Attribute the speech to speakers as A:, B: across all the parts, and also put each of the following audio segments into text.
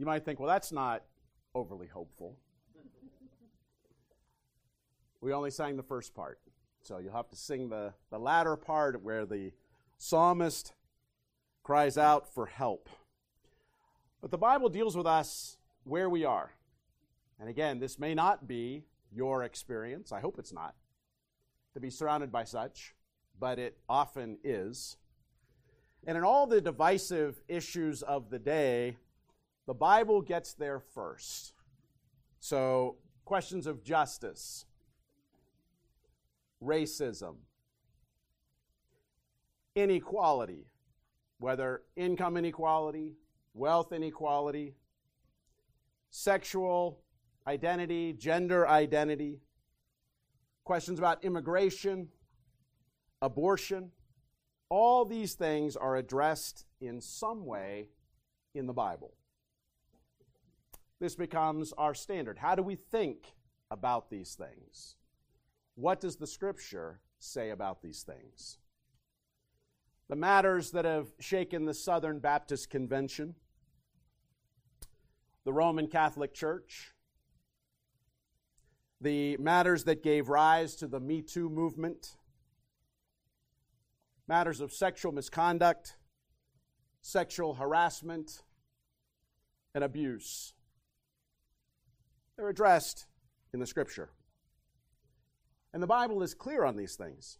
A: You might think, well, that's not overly hopeful. we only sang the first part. So you'll have to sing the, the latter part where the psalmist cries out for help. But the Bible deals with us where we are. And again, this may not be your experience. I hope it's not to be surrounded by such, but it often is. And in all the divisive issues of the day, the Bible gets there first. So, questions of justice, racism, inequality, whether income inequality, wealth inequality, sexual identity, gender identity, questions about immigration, abortion. All these things are addressed in some way in the Bible. This becomes our standard. How do we think about these things? What does the Scripture say about these things? The matters that have shaken the Southern Baptist Convention, the Roman Catholic Church, the matters that gave rise to the Me Too movement, matters of sexual misconduct, sexual harassment, and abuse. They're addressed in the Scripture. And the Bible is clear on these things.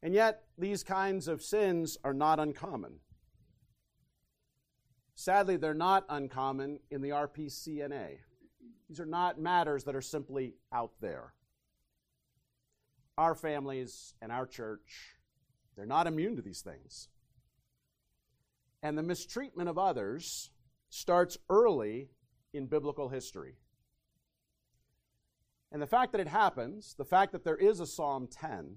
A: And yet, these kinds of sins are not uncommon. Sadly, they're not uncommon in the RPCNA. These are not matters that are simply out there. Our families and our church, they're not immune to these things. And the mistreatment of others starts early in biblical history. And the fact that it happens, the fact that there is a Psalm 10,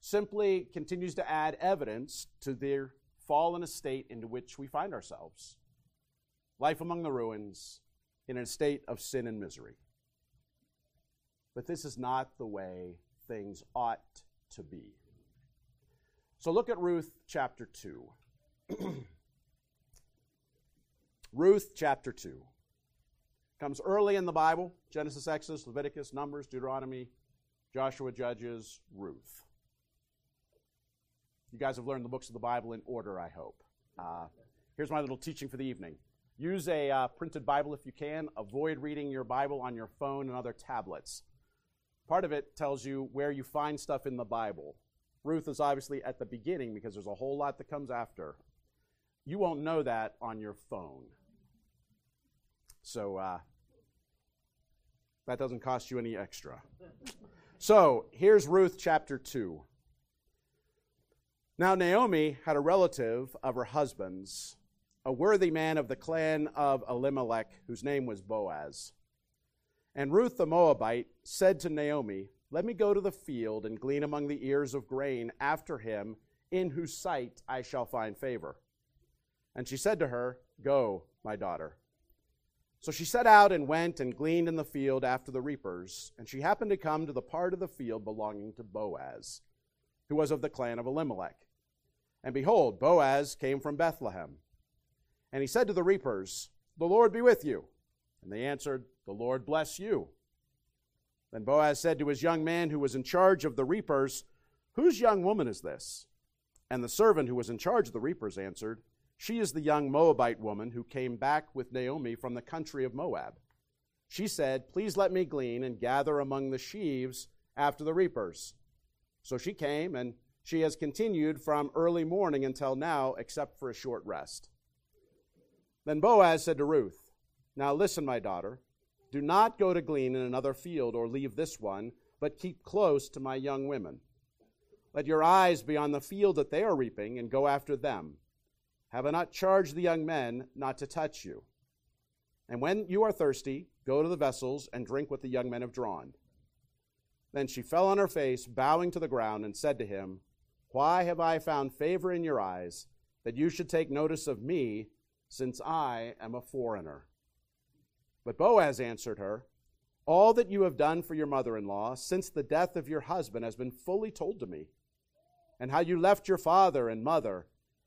A: simply continues to add evidence to the fallen estate into which we find ourselves. Life among the ruins, in a state of sin and misery. But this is not the way things ought to be. So look at Ruth chapter 2. Ruth chapter 2 comes early in the Bible Genesis, Exodus, Leviticus, Numbers, Deuteronomy, Joshua, Judges, Ruth. You guys have learned the books of the Bible in order, I hope. Uh, here's my little teaching for the evening. Use a uh, printed Bible if you can. Avoid reading your Bible on your phone and other tablets. Part of it tells you where you find stuff in the Bible. Ruth is obviously at the beginning because there's a whole lot that comes after. You won't know that on your phone. So uh, that doesn't cost you any extra. So here's Ruth chapter 2. Now, Naomi had a relative of her husband's a worthy man of the clan of Elimelech, whose name was Boaz. And Ruth the Moabite said to Naomi, Let me go to the field and glean among the ears of grain after him, in whose sight I shall find favor. And she said to her, Go, my daughter. So she set out and went and gleaned in the field after the reapers. And she happened to come to the part of the field belonging to Boaz, who was of the clan of Elimelech. And behold, Boaz came from Bethlehem and he said to the reapers, The Lord be with you. And they answered, The Lord bless you. Then Boaz said to his young man who was in charge of the reapers, Whose young woman is this? And the servant who was in charge of the reapers answered, She is the young Moabite woman who came back with Naomi from the country of Moab. She said, Please let me glean and gather among the sheaves after the reapers. So she came, and she has continued from early morning until now, except for a short rest. Then Boaz said to Ruth, Now listen, my daughter, do not go to glean in another field or leave this one, but keep close to my young women. Let your eyes be on the field that they are reaping, and go after them. Have I not charged the young men not to touch you? And when you are thirsty, go to the vessels and drink what the young men have drawn. Then she fell on her face, bowing to the ground, and said to him, Why have I found favor in your eyes, that you should take notice of me, since I am a foreigner. But Boaz answered her, All that you have done for your mother in law since the death of your husband has been fully told to me, and how you left your father and mother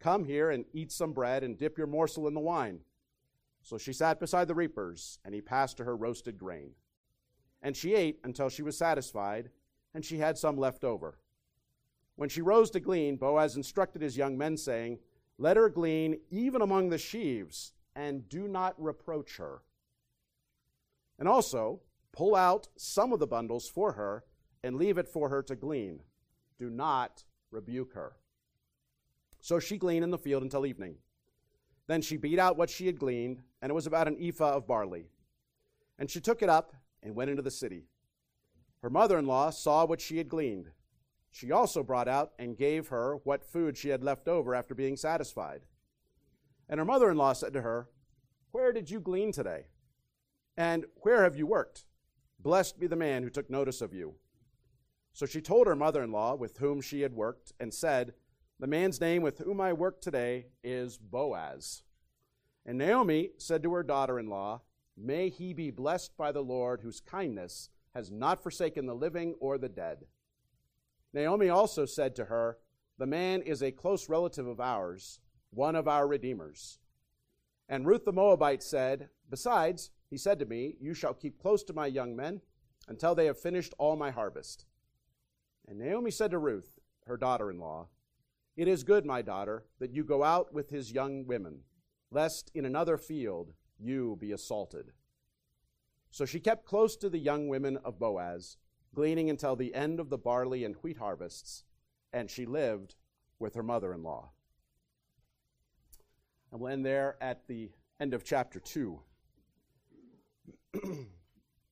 A: Come here and eat some bread and dip your morsel in the wine. So she sat beside the reapers, and he passed to her roasted grain. And she ate until she was satisfied, and she had some left over. When she rose to glean, Boaz instructed his young men, saying, Let her glean even among the sheaves, and do not reproach her. And also, pull out some of the bundles for her, and leave it for her to glean. Do not rebuke her. So she gleaned in the field until evening. Then she beat out what she had gleaned, and it was about an ephah of barley. And she took it up and went into the city. Her mother in law saw what she had gleaned. She also brought out and gave her what food she had left over after being satisfied. And her mother in law said to her, Where did you glean today? And where have you worked? Blessed be the man who took notice of you. So she told her mother in law with whom she had worked, and said, The man's name with whom I work today is Boaz. And Naomi said to her daughter in law, May he be blessed by the Lord, whose kindness has not forsaken the living or the dead. Naomi also said to her, The man is a close relative of ours, one of our redeemers. And Ruth the Moabite said, Besides, he said to me, You shall keep close to my young men until they have finished all my harvest. And Naomi said to Ruth, her daughter in law, It is good, my daughter, that you go out with his young women, lest in another field you be assaulted. So she kept close to the young women of Boaz, gleaning until the end of the barley and wheat harvests, and she lived with her mother in law. And we'll end there at the end of chapter 2. I'm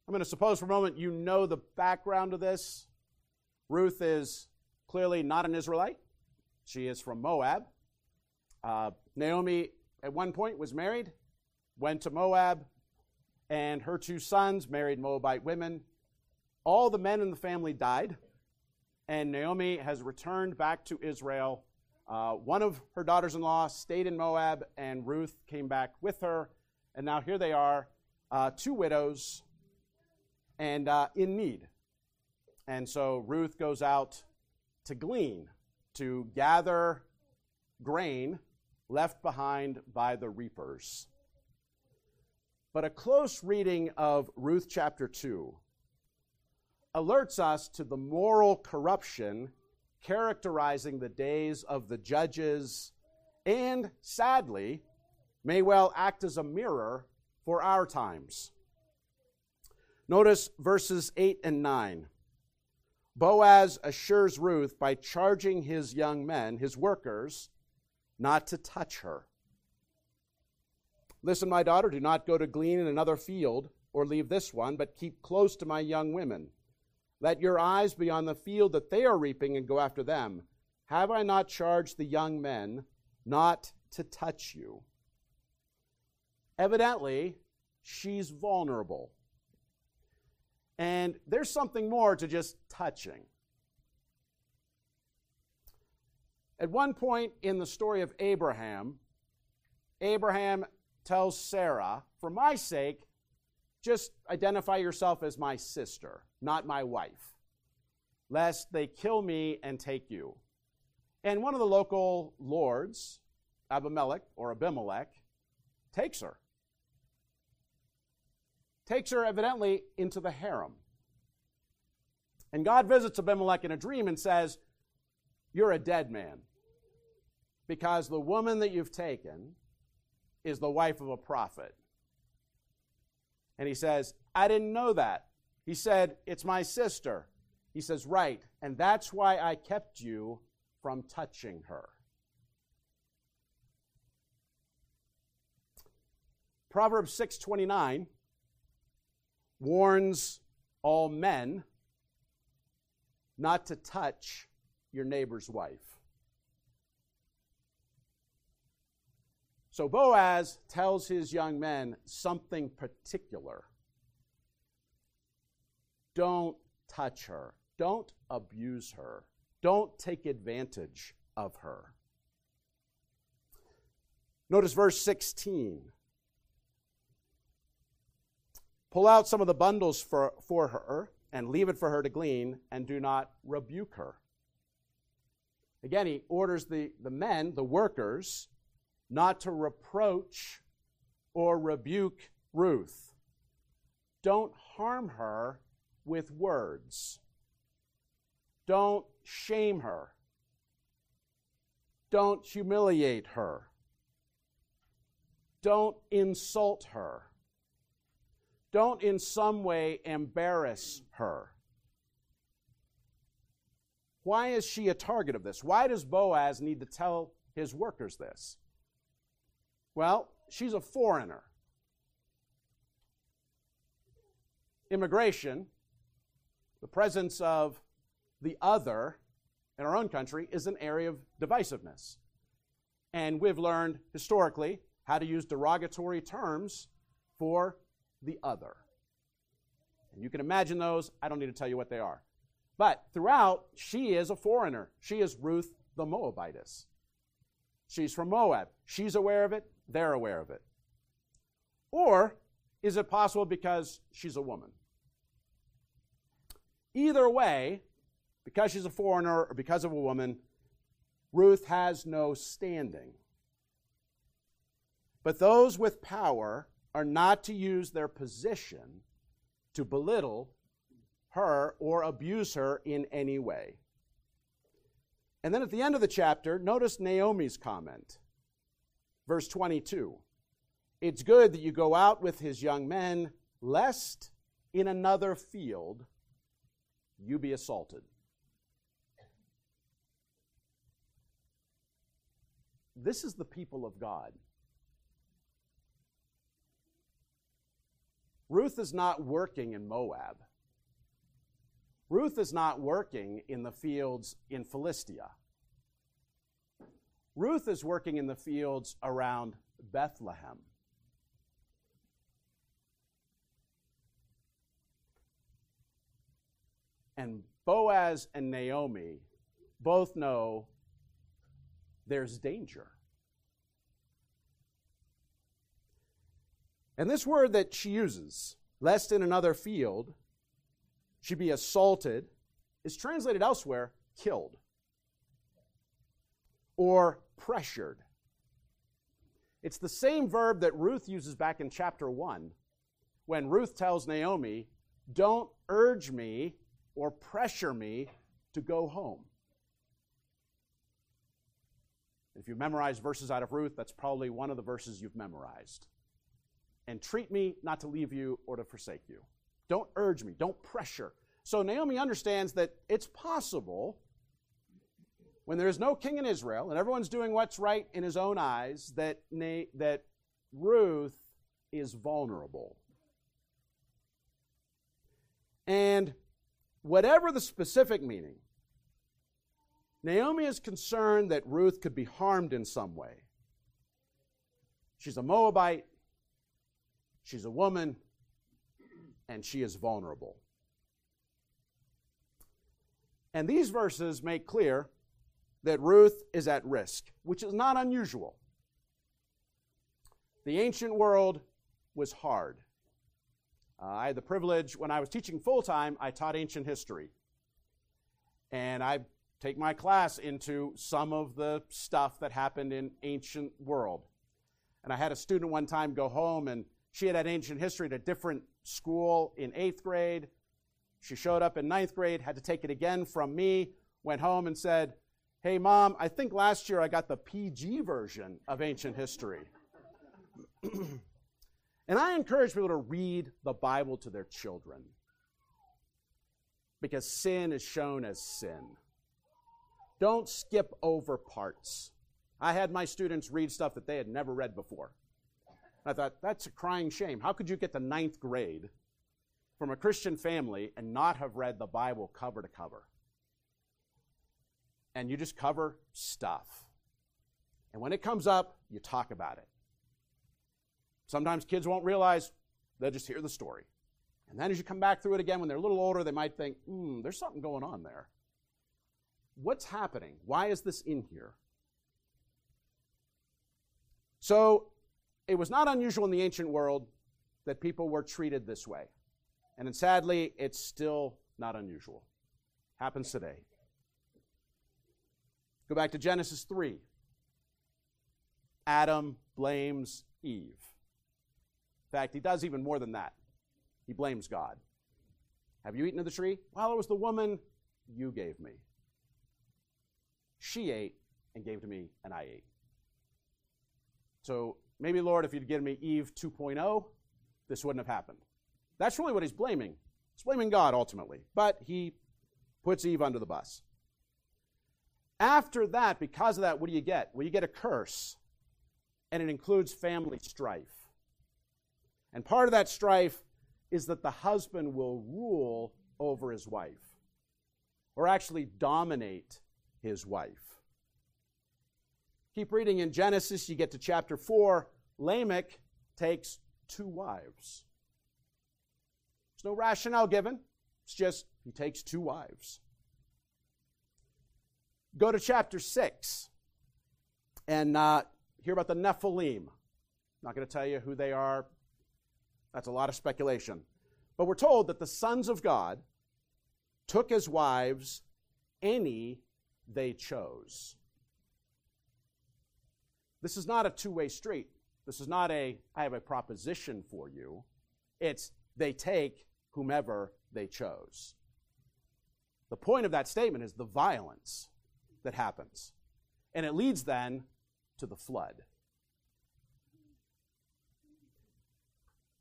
A: going to suppose for a moment you know the background of this. Ruth is clearly not an Israelite. She is from Moab. Uh, Naomi, at one point, was married, went to Moab, and her two sons married Moabite women. All the men in the family died, and Naomi has returned back to Israel. Uh, one of her daughters in law stayed in Moab, and Ruth came back with her. And now here they are, uh, two widows, and uh, in need. And so Ruth goes out to glean, to gather grain left behind by the reapers. But a close reading of Ruth chapter 2 alerts us to the moral corruption characterizing the days of the judges and, sadly, may well act as a mirror for our times. Notice verses 8 and 9. Boaz assures Ruth by charging his young men, his workers, not to touch her. Listen, my daughter, do not go to glean in another field or leave this one, but keep close to my young women. Let your eyes be on the field that they are reaping and go after them. Have I not charged the young men not to touch you? Evidently, she's vulnerable. And there's something more to just touching. At one point in the story of Abraham, Abraham tells Sarah, For my sake, just identify yourself as my sister, not my wife, lest they kill me and take you. And one of the local lords, Abimelech or Abimelech, takes her takes her evidently into the harem. And God visits Abimelech in a dream and says, You're a dead man. Because the woman that you've taken is the wife of a prophet. And he says, I didn't know that. He said, It's my sister. He says, Right. And that's why I kept you from touching her. Proverbs 629 warns all men not to touch your neighbor's wife. So Boaz tells his young men something particular. Don't touch her. Don't abuse her. Don't take advantage of her. Notice verse 16. Pull out some of the bundles for, for her and leave it for her to glean, and do not rebuke her. Again, he orders the, the men, the workers, not to reproach or rebuke Ruth. Don't harm her with words. Don't shame her. Don't humiliate her. Don't insult her. Don't in some way embarrass her. Why is she a target of this? Why does Boaz need to tell his workers this? Well, she's a foreigner. Immigration, the presence of the other in our own country, is an area of divisiveness. And we've learned historically how to use derogatory terms for the other. And you can imagine those. I don't need to tell you what they are. But throughout, she is a foreigner. She is Ruth the Moabitess. She's from Moab. She's aware of it. They're aware of it. Or is it possible because she's a woman? Either way, because she's a foreigner or because of a woman, Ruth has no standing. But those with power are not to use their position to belittle her or abuse her in any way. And then at the end of the chapter, notice Naomi's comment. Verse 22 It's good that you go out with his young men, lest in another field you be assaulted. This is the people of God. Ruth is not working in Moab. Ruth is not working in the fields in Philistia. Ruth is working in the fields around Bethlehem. And Boaz and Naomi both know there's danger. And this word that she uses, lest in another field she be assaulted, is translated elsewhere killed or pressured. It's the same verb that Ruth uses back in chapter 1 when Ruth tells Naomi, Don't urge me or pressure me to go home. If you memorize verses out of Ruth, that's probably one of the verses you've memorized and treat me not to leave you or to forsake you. Don't urge me, don't pressure. So Naomi understands that it's possible when there is no king in Israel and everyone's doing what's right in his own eyes that, Na- that Ruth is vulnerable. And whatever the specific meaning, Naomi is concerned that Ruth could be harmed in some way. She's a Moabite. She's a woman, and she is vulnerable. And these verses make clear that Ruth is at risk, which is not unusual. The ancient world was hard. Uh, I had the privilege, when I was teaching full time, I taught ancient history. And I take my class into some of the stuff that happened in ancient world. And I had a student one time go home and she had had ancient history at a different school in eighth grade. She showed up in ninth grade, had to take it again from me, went home and said, Hey, mom, I think last year I got the PG version of ancient history. and I encourage people to read the Bible to their children because sin is shown as sin. Don't skip over parts. I had my students read stuff that they had never read before. I thought, that's a crying shame. How could you get the ninth grade from a Christian family and not have read the Bible cover to cover? And you just cover stuff. And when it comes up, you talk about it. Sometimes kids won't realize, they'll just hear the story. And then as you come back through it again, when they're a little older, they might think, hmm, there's something going on there. What's happening? Why is this in here? So it was not unusual in the ancient world that people were treated this way. And sadly, it's still not unusual. Happens today. Go back to Genesis 3. Adam blames Eve. In fact, he does even more than that. He blames God. Have you eaten of the tree? Well, it was the woman you gave me. She ate and gave to me, and I ate. So maybe, Lord, if you'd given me Eve 2.0, this wouldn't have happened. That's really what he's blaming. He's blaming God ultimately, but he puts Eve under the bus. After that, because of that, what do you get? Well, you get a curse, and it includes family strife. And part of that strife is that the husband will rule over his wife, or actually dominate his wife. Keep reading in Genesis, you get to chapter 4. Lamech takes two wives. There's no rationale given, it's just he takes two wives. Go to chapter 6 and uh, hear about the Nephilim. I'm not going to tell you who they are, that's a lot of speculation. But we're told that the sons of God took as wives any they chose. This is not a two way street. This is not a, I have a proposition for you. It's they take whomever they chose. The point of that statement is the violence that happens. And it leads then to the flood.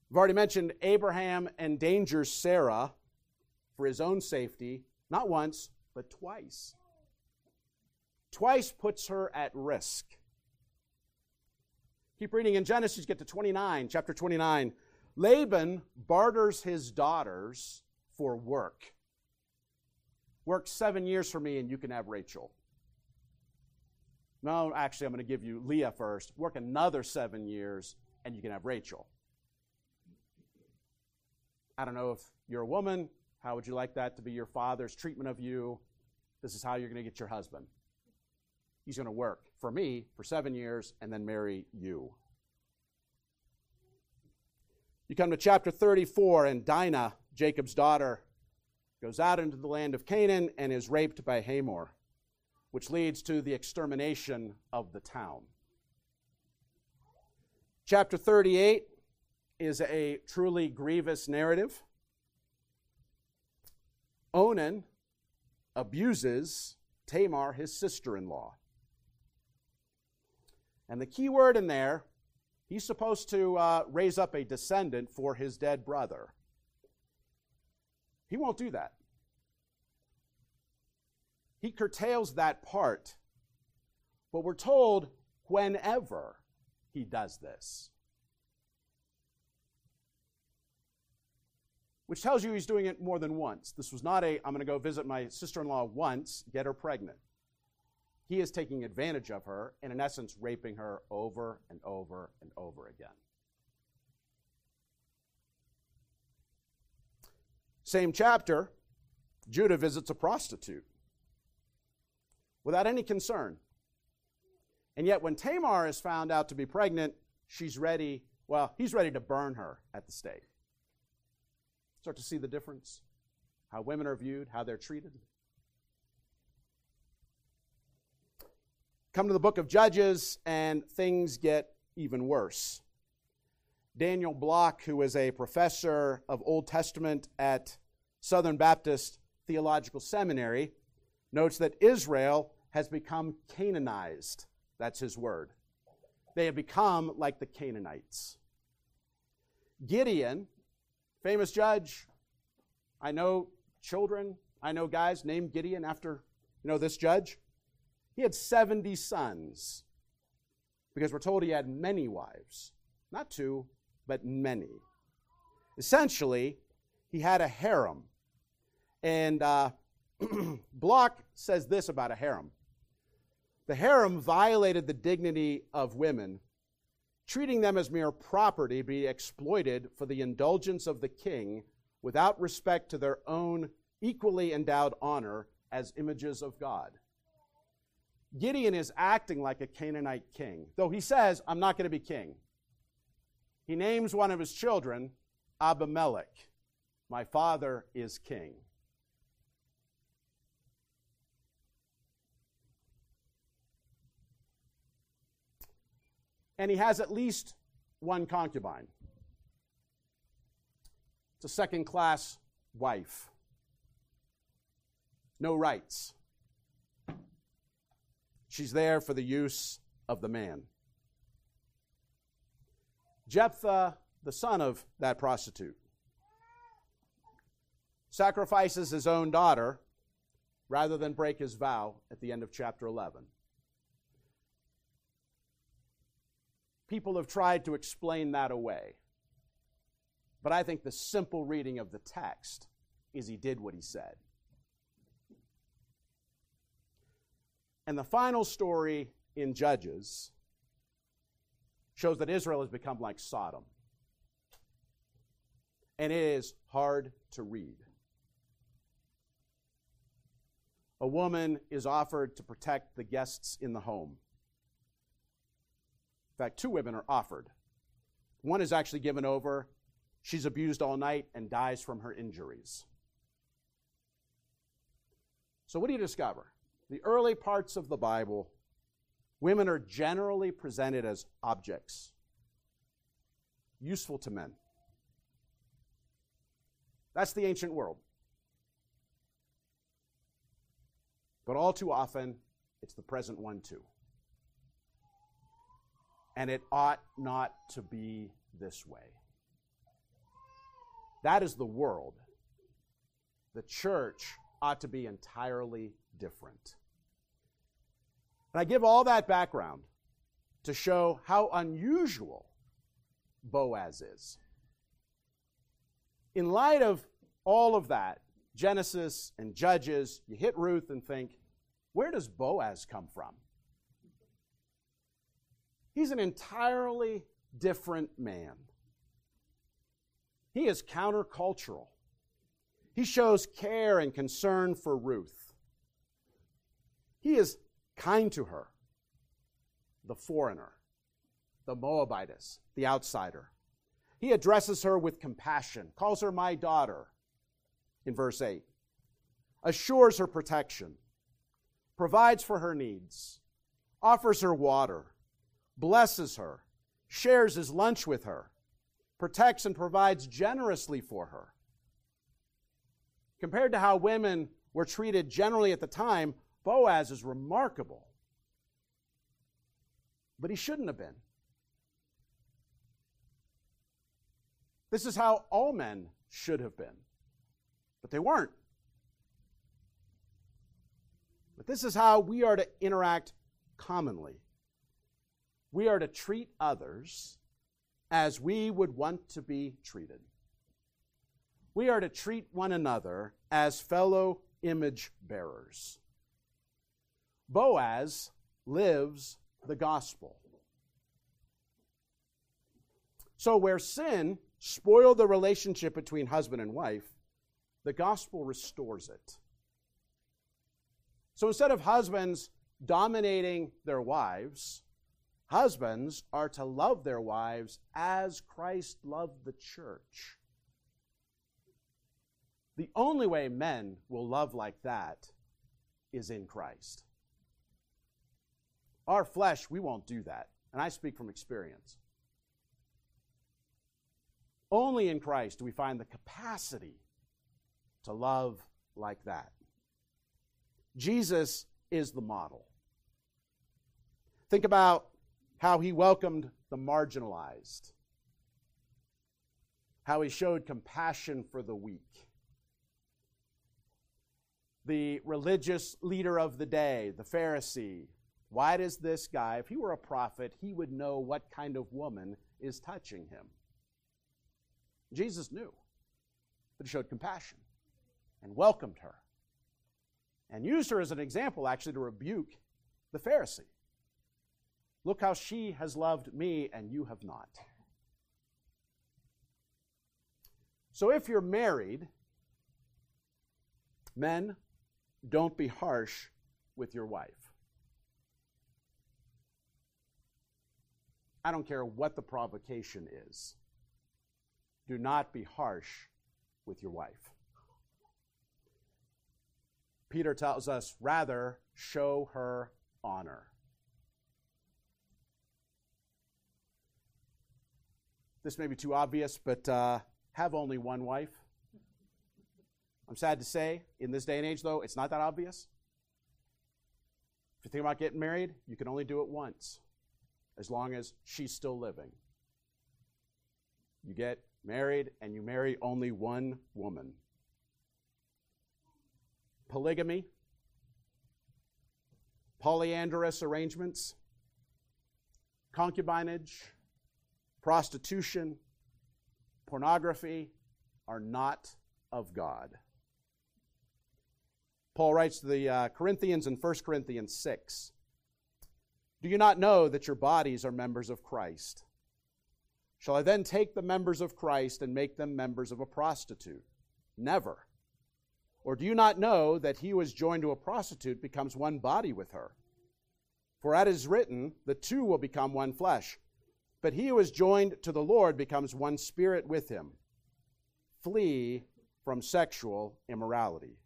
A: I've already mentioned Abraham endangers Sarah for his own safety, not once, but twice. Twice puts her at risk. Keep reading in Genesis, get to 29, chapter 29. Laban barters his daughters for work. Work seven years for me and you can have Rachel. No, actually, I'm going to give you Leah first. Work another seven years and you can have Rachel. I don't know if you're a woman, how would you like that to be your father's treatment of you? This is how you're going to get your husband. He's going to work for me for seven years and then marry you. You come to chapter 34, and Dinah, Jacob's daughter, goes out into the land of Canaan and is raped by Hamor, which leads to the extermination of the town. Chapter 38 is a truly grievous narrative. Onan abuses Tamar, his sister in law. And the key word in there, he's supposed to uh, raise up a descendant for his dead brother. He won't do that. He curtails that part. But we're told whenever he does this. which tells you he's doing it more than once. This was not a, I'm going to go visit my sister in law once, get her pregnant. He is taking advantage of her and, in essence, raping her over and over and over again. Same chapter, Judah visits a prostitute without any concern. And yet, when Tamar is found out to be pregnant, she's ready, well, he's ready to burn her at the stake. Start to see the difference? How women are viewed, how they're treated. Come to the book of Judges, and things get even worse. Daniel Block, who is a professor of Old Testament at Southern Baptist Theological Seminary, notes that Israel has become Canaanized. That's his word. They have become like the Canaanites. Gideon, Famous judge. I know children. I know guys named Gideon after, you know, this judge. He had 70 sons because we're told he had many wives. Not two, but many. Essentially, he had a harem. And uh, Block says this about a harem the harem violated the dignity of women treating them as mere property to be exploited for the indulgence of the king without respect to their own equally endowed honor as images of God. Gideon is acting like a Canaanite king, though he says, I'm not going to be king. He names one of his children Abimelech. My father is king. And he has at least one concubine. It's a second class wife. No rights. She's there for the use of the man. Jephthah, the son of that prostitute, sacrifices his own daughter rather than break his vow at the end of chapter 11. People have tried to explain that away. But I think the simple reading of the text is he did what he said. And the final story in Judges shows that Israel has become like Sodom. And it is hard to read. A woman is offered to protect the guests in the home. In fact, two women are offered. One is actually given over. She's abused all night and dies from her injuries. So, what do you discover? The early parts of the Bible, women are generally presented as objects, useful to men. That's the ancient world. But all too often, it's the present one too and it ought not to be this way. That is the world. The church ought to be entirely different. And I give all that background to show how unusual Boaz is. In light of all of that, Genesis and Judges, you hit Ruth and think, where does Boaz come from? He's an entirely different man. He is countercultural. He shows care and concern for Ruth. He is kind to her, the foreigner, the Moabitess, the outsider. He addresses her with compassion, calls her my daughter in verse 8, assures her protection, provides for her needs, offers her water, blesses her, shares his lunch with her, protects and provides generously for her. Compared to how women were treated generally at the time, Boaz is remarkable. But he shouldn't have been. This is how all men should have been. But they weren't. But this is how we are to interact commonly we are to treat others as we would want to be treated. We are to treat one another as fellow image bearers. Boaz lives the gospel. So, where sin spoiled the relationship between husband and wife, the gospel restores it. So instead of husbands dominating their wives, Husbands are to love their wives as Christ loved the church. The only way men will love like that is in Christ. Our flesh, we won't do that. And I speak from experience. Only in Christ do we find the capacity to love like that. Jesus is the model. Think about how he welcomed the marginalized, how he showed compassion for the weak. The religious leader of the day, the Pharisee, why does this guy, if he were a prophet, he would know what kind of woman is touching him? Jesus knew, but he showed compassion and welcomed her and used her as an example, actually, to rebuke the Pharisee. Look how she has loved me and you have not. So if you're married, men, don't be harsh with your wife. I don't care what the provocation is. Do not be harsh with your wife. Peter tells us, rather, show her honor. This may be too obvious, but uh, have only one wife. I'm sad to say, in this day and age, though, it's not that obvious. If you think about getting married, you can only do it once, as long as she's still living. You get married and you marry only one woman. Polygamy, polyandrous arrangements, concubinage, prostitution, pornography are not of God. Paul writes to the uh, Corinthians in 1 Corinthians 6 Do you not know that your bodies are members of Christ? Shall I then take the members of Christ and make them members of a prostitute? Never. Or do you not know that he who is joined to a prostitute becomes one body with her? For as is written, the two will become one flesh. But he who is joined to the Lord becomes one spirit with him. Flee from sexual immorality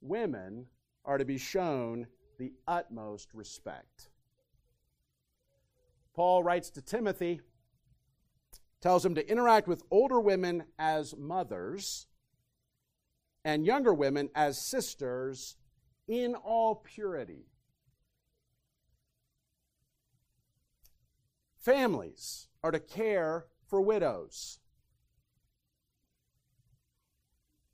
A: women are to be shown the utmost respect. Paul writes to Timothy, tells him to interact with older women as mothers and younger women as sisters in all purity. Families are to care for widows.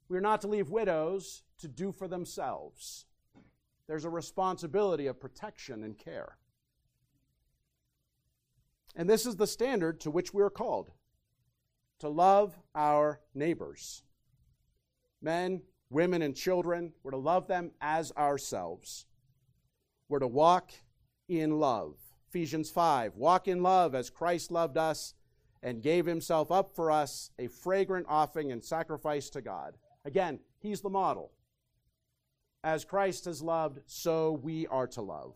A: We are not to leave widows to do for themselves. There's a responsibility of protection and care. And this is the standard to which we are called to love our neighbors. Men, women, and children, we're to love them as ourselves. We're to walk in love. Ephesians 5 Walk in love as Christ loved us and gave himself up for us, a fragrant offering and sacrifice to God. Again, he's the model. As Christ has loved, so we are to love.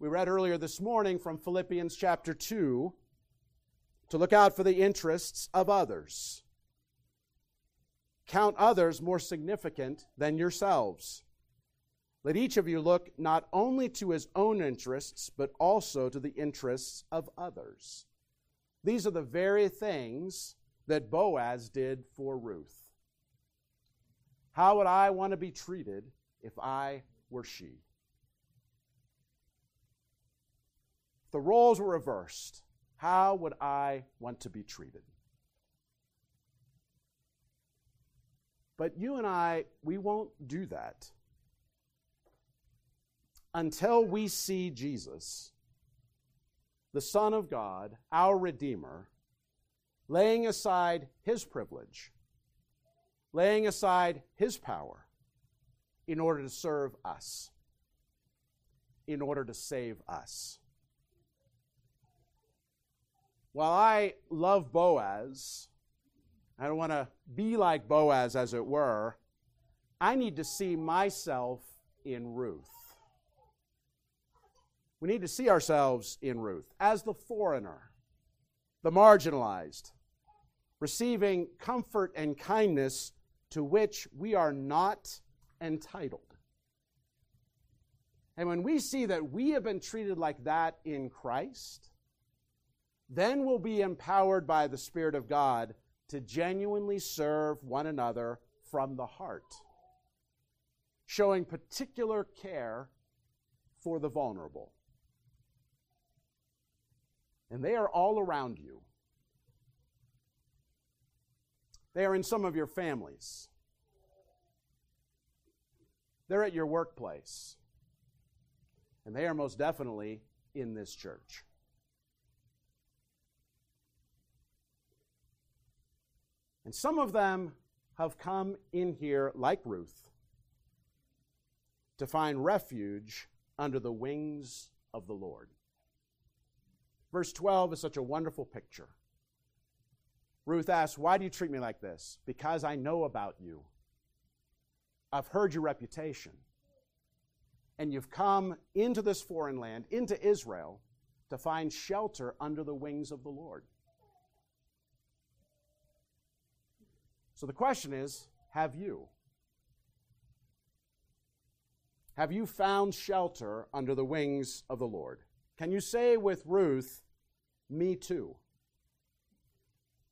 A: We read earlier this morning from Philippians chapter 2 to look out for the interests of others. Count others more significant than yourselves. Let each of you look not only to his own interests, but also to the interests of others. These are the very things that Boaz did for Ruth. How would I want to be treated if I were she? If the roles were reversed, how would I want to be treated? But you and I, we won't do that until we see Jesus, the Son of God, our Redeemer, laying aside his privilege laying aside his power in order to serve us, in order to save us. While I love Boaz, I don't want to be like Boaz, as it were, I need to see myself in Ruth. We need to see ourselves in Ruth as the foreigner, the marginalized, receiving comfort and kindness to which we are not entitled. And when we see that we have been treated like that in Christ, then we'll be empowered by the Spirit of God to genuinely serve one another from the heart, showing particular care for the vulnerable. And they are all around you. They are in some of your families. They're at your workplace. And they are most definitely in this church. And some of them have come in here, like Ruth, to find refuge under the wings of the Lord. Verse 12 is such a wonderful picture. Ruth asks, Why do you treat me like this? Because I know about you. I've heard your reputation. And you've come into this foreign land, into Israel, to find shelter under the wings of the Lord. So the question is have you? Have you found shelter under the wings of the Lord? Can you say with Ruth, Me too?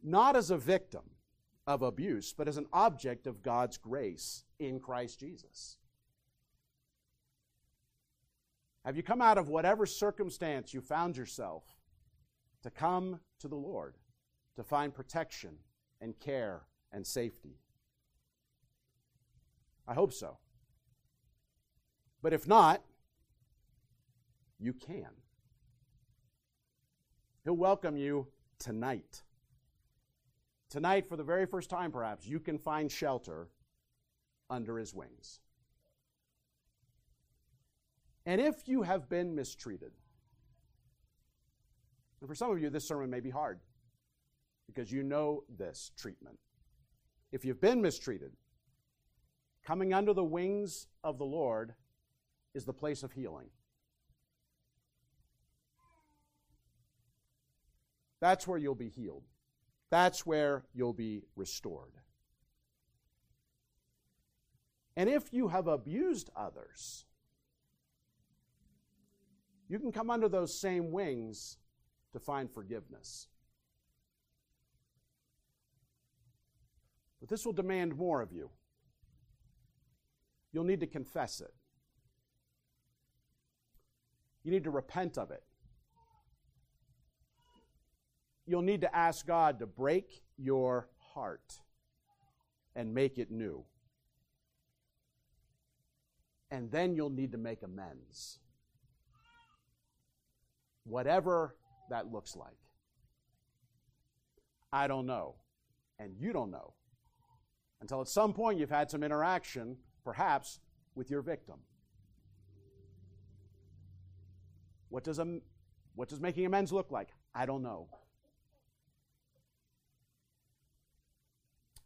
A: Not as a victim of abuse, but as an object of God's grace in Christ Jesus. Have you come out of whatever circumstance you found yourself to come to the Lord, to find protection and care and safety? I hope so. But if not, you can. He'll welcome you tonight. Tonight, for the very first time, perhaps, you can find shelter under his wings. And if you have been mistreated, and for some of you, this sermon may be hard because you know this treatment. If you've been mistreated, coming under the wings of the Lord is the place of healing. That's where you'll be healed. That's where you'll be restored. And if you have abused others, you can come under those same wings to find forgiveness. But this will demand more of you. You'll need to confess it. You need to repent of it. You'll need to ask God to break your heart and make it new. And then you'll need to make amends whatever that looks like. I don't know, and you don't know, until at some point you've had some interaction, perhaps, with your victim. What does, a, what does making amends look like? I don't know.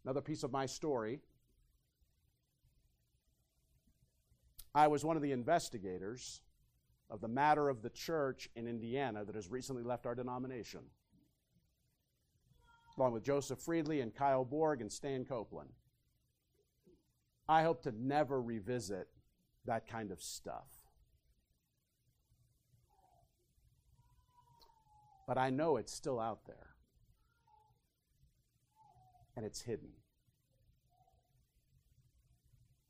A: Another piece of my story. I was one of the investigators of the matter of the church in Indiana that has recently left our denomination, along with Joseph Friedley and Kyle Borg and Stan Copeland. I hope to never revisit that kind of stuff. But I know it's still out there. And it's hidden.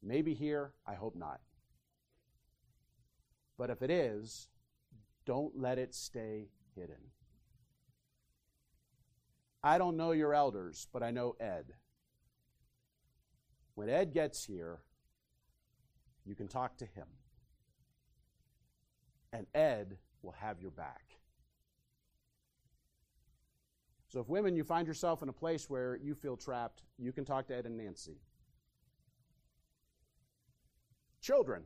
A: Maybe here, I hope not. But if it is, don't let it stay hidden. I don't know your elders, but I know Ed. When Ed gets here, you can talk to him. And Ed will have your back. So, if women, you find yourself in a place where you feel trapped, you can talk to Ed and Nancy. Children,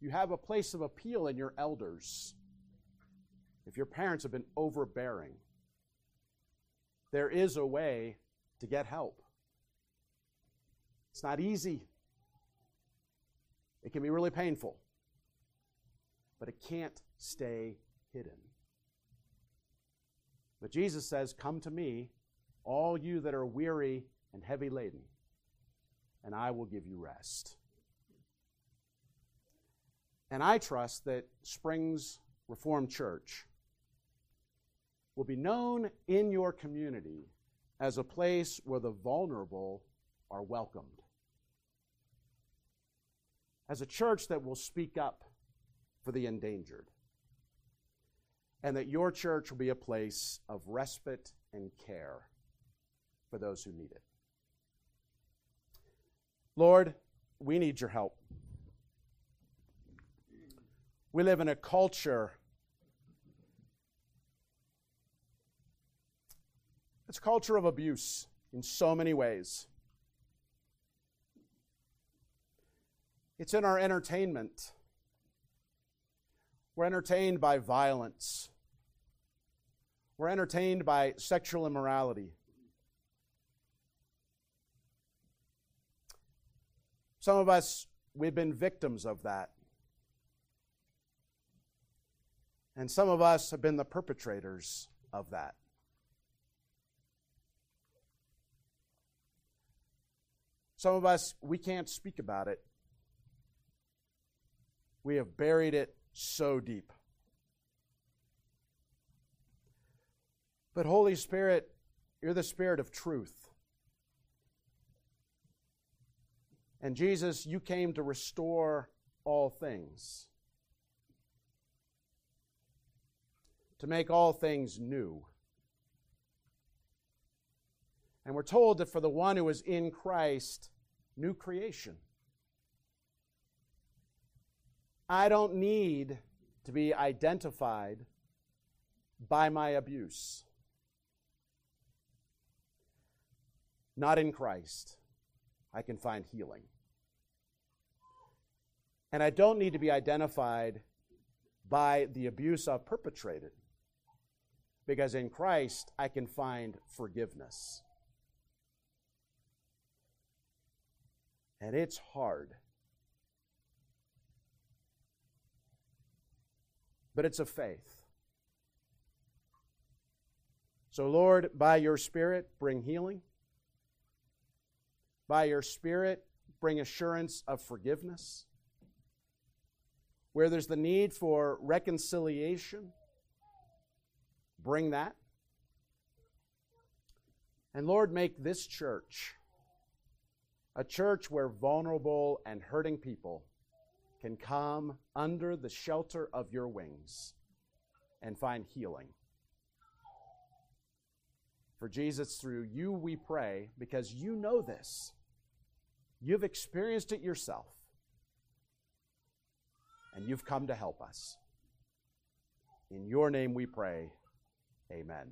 A: you have a place of appeal in your elders. If your parents have been overbearing, there is a way to get help. It's not easy, it can be really painful, but it can't stay hidden. But Jesus says, Come to me, all you that are weary and heavy laden, and I will give you rest. And I trust that Springs Reformed Church will be known in your community as a place where the vulnerable are welcomed. As a church that will speak up for the endangered. And that your church will be a place of respite and care for those who need it. Lord, we need your help. We live in a culture. It's a culture of abuse in so many ways. It's in our entertainment. We're entertained by violence. We're entertained by sexual immorality. Some of us, we've been victims of that. And some of us have been the perpetrators of that. Some of us, we can't speak about it. We have buried it so deep. But, Holy Spirit, you're the Spirit of truth. And Jesus, you came to restore all things, to make all things new. And we're told that for the one who is in Christ, new creation. I don't need to be identified by my abuse. Not in Christ. I can find healing. And I don't need to be identified by the abuse I've perpetrated. Because in Christ, I can find forgiveness. And it's hard. But it's a faith. So, Lord, by your Spirit, bring healing. By your Spirit, bring assurance of forgiveness. Where there's the need for reconciliation, bring that. And Lord, make this church a church where vulnerable and hurting people can come under the shelter of your wings and find healing. For Jesus, through you we pray because you know this. You've experienced it yourself. And you've come to help us. In your name we pray. Amen.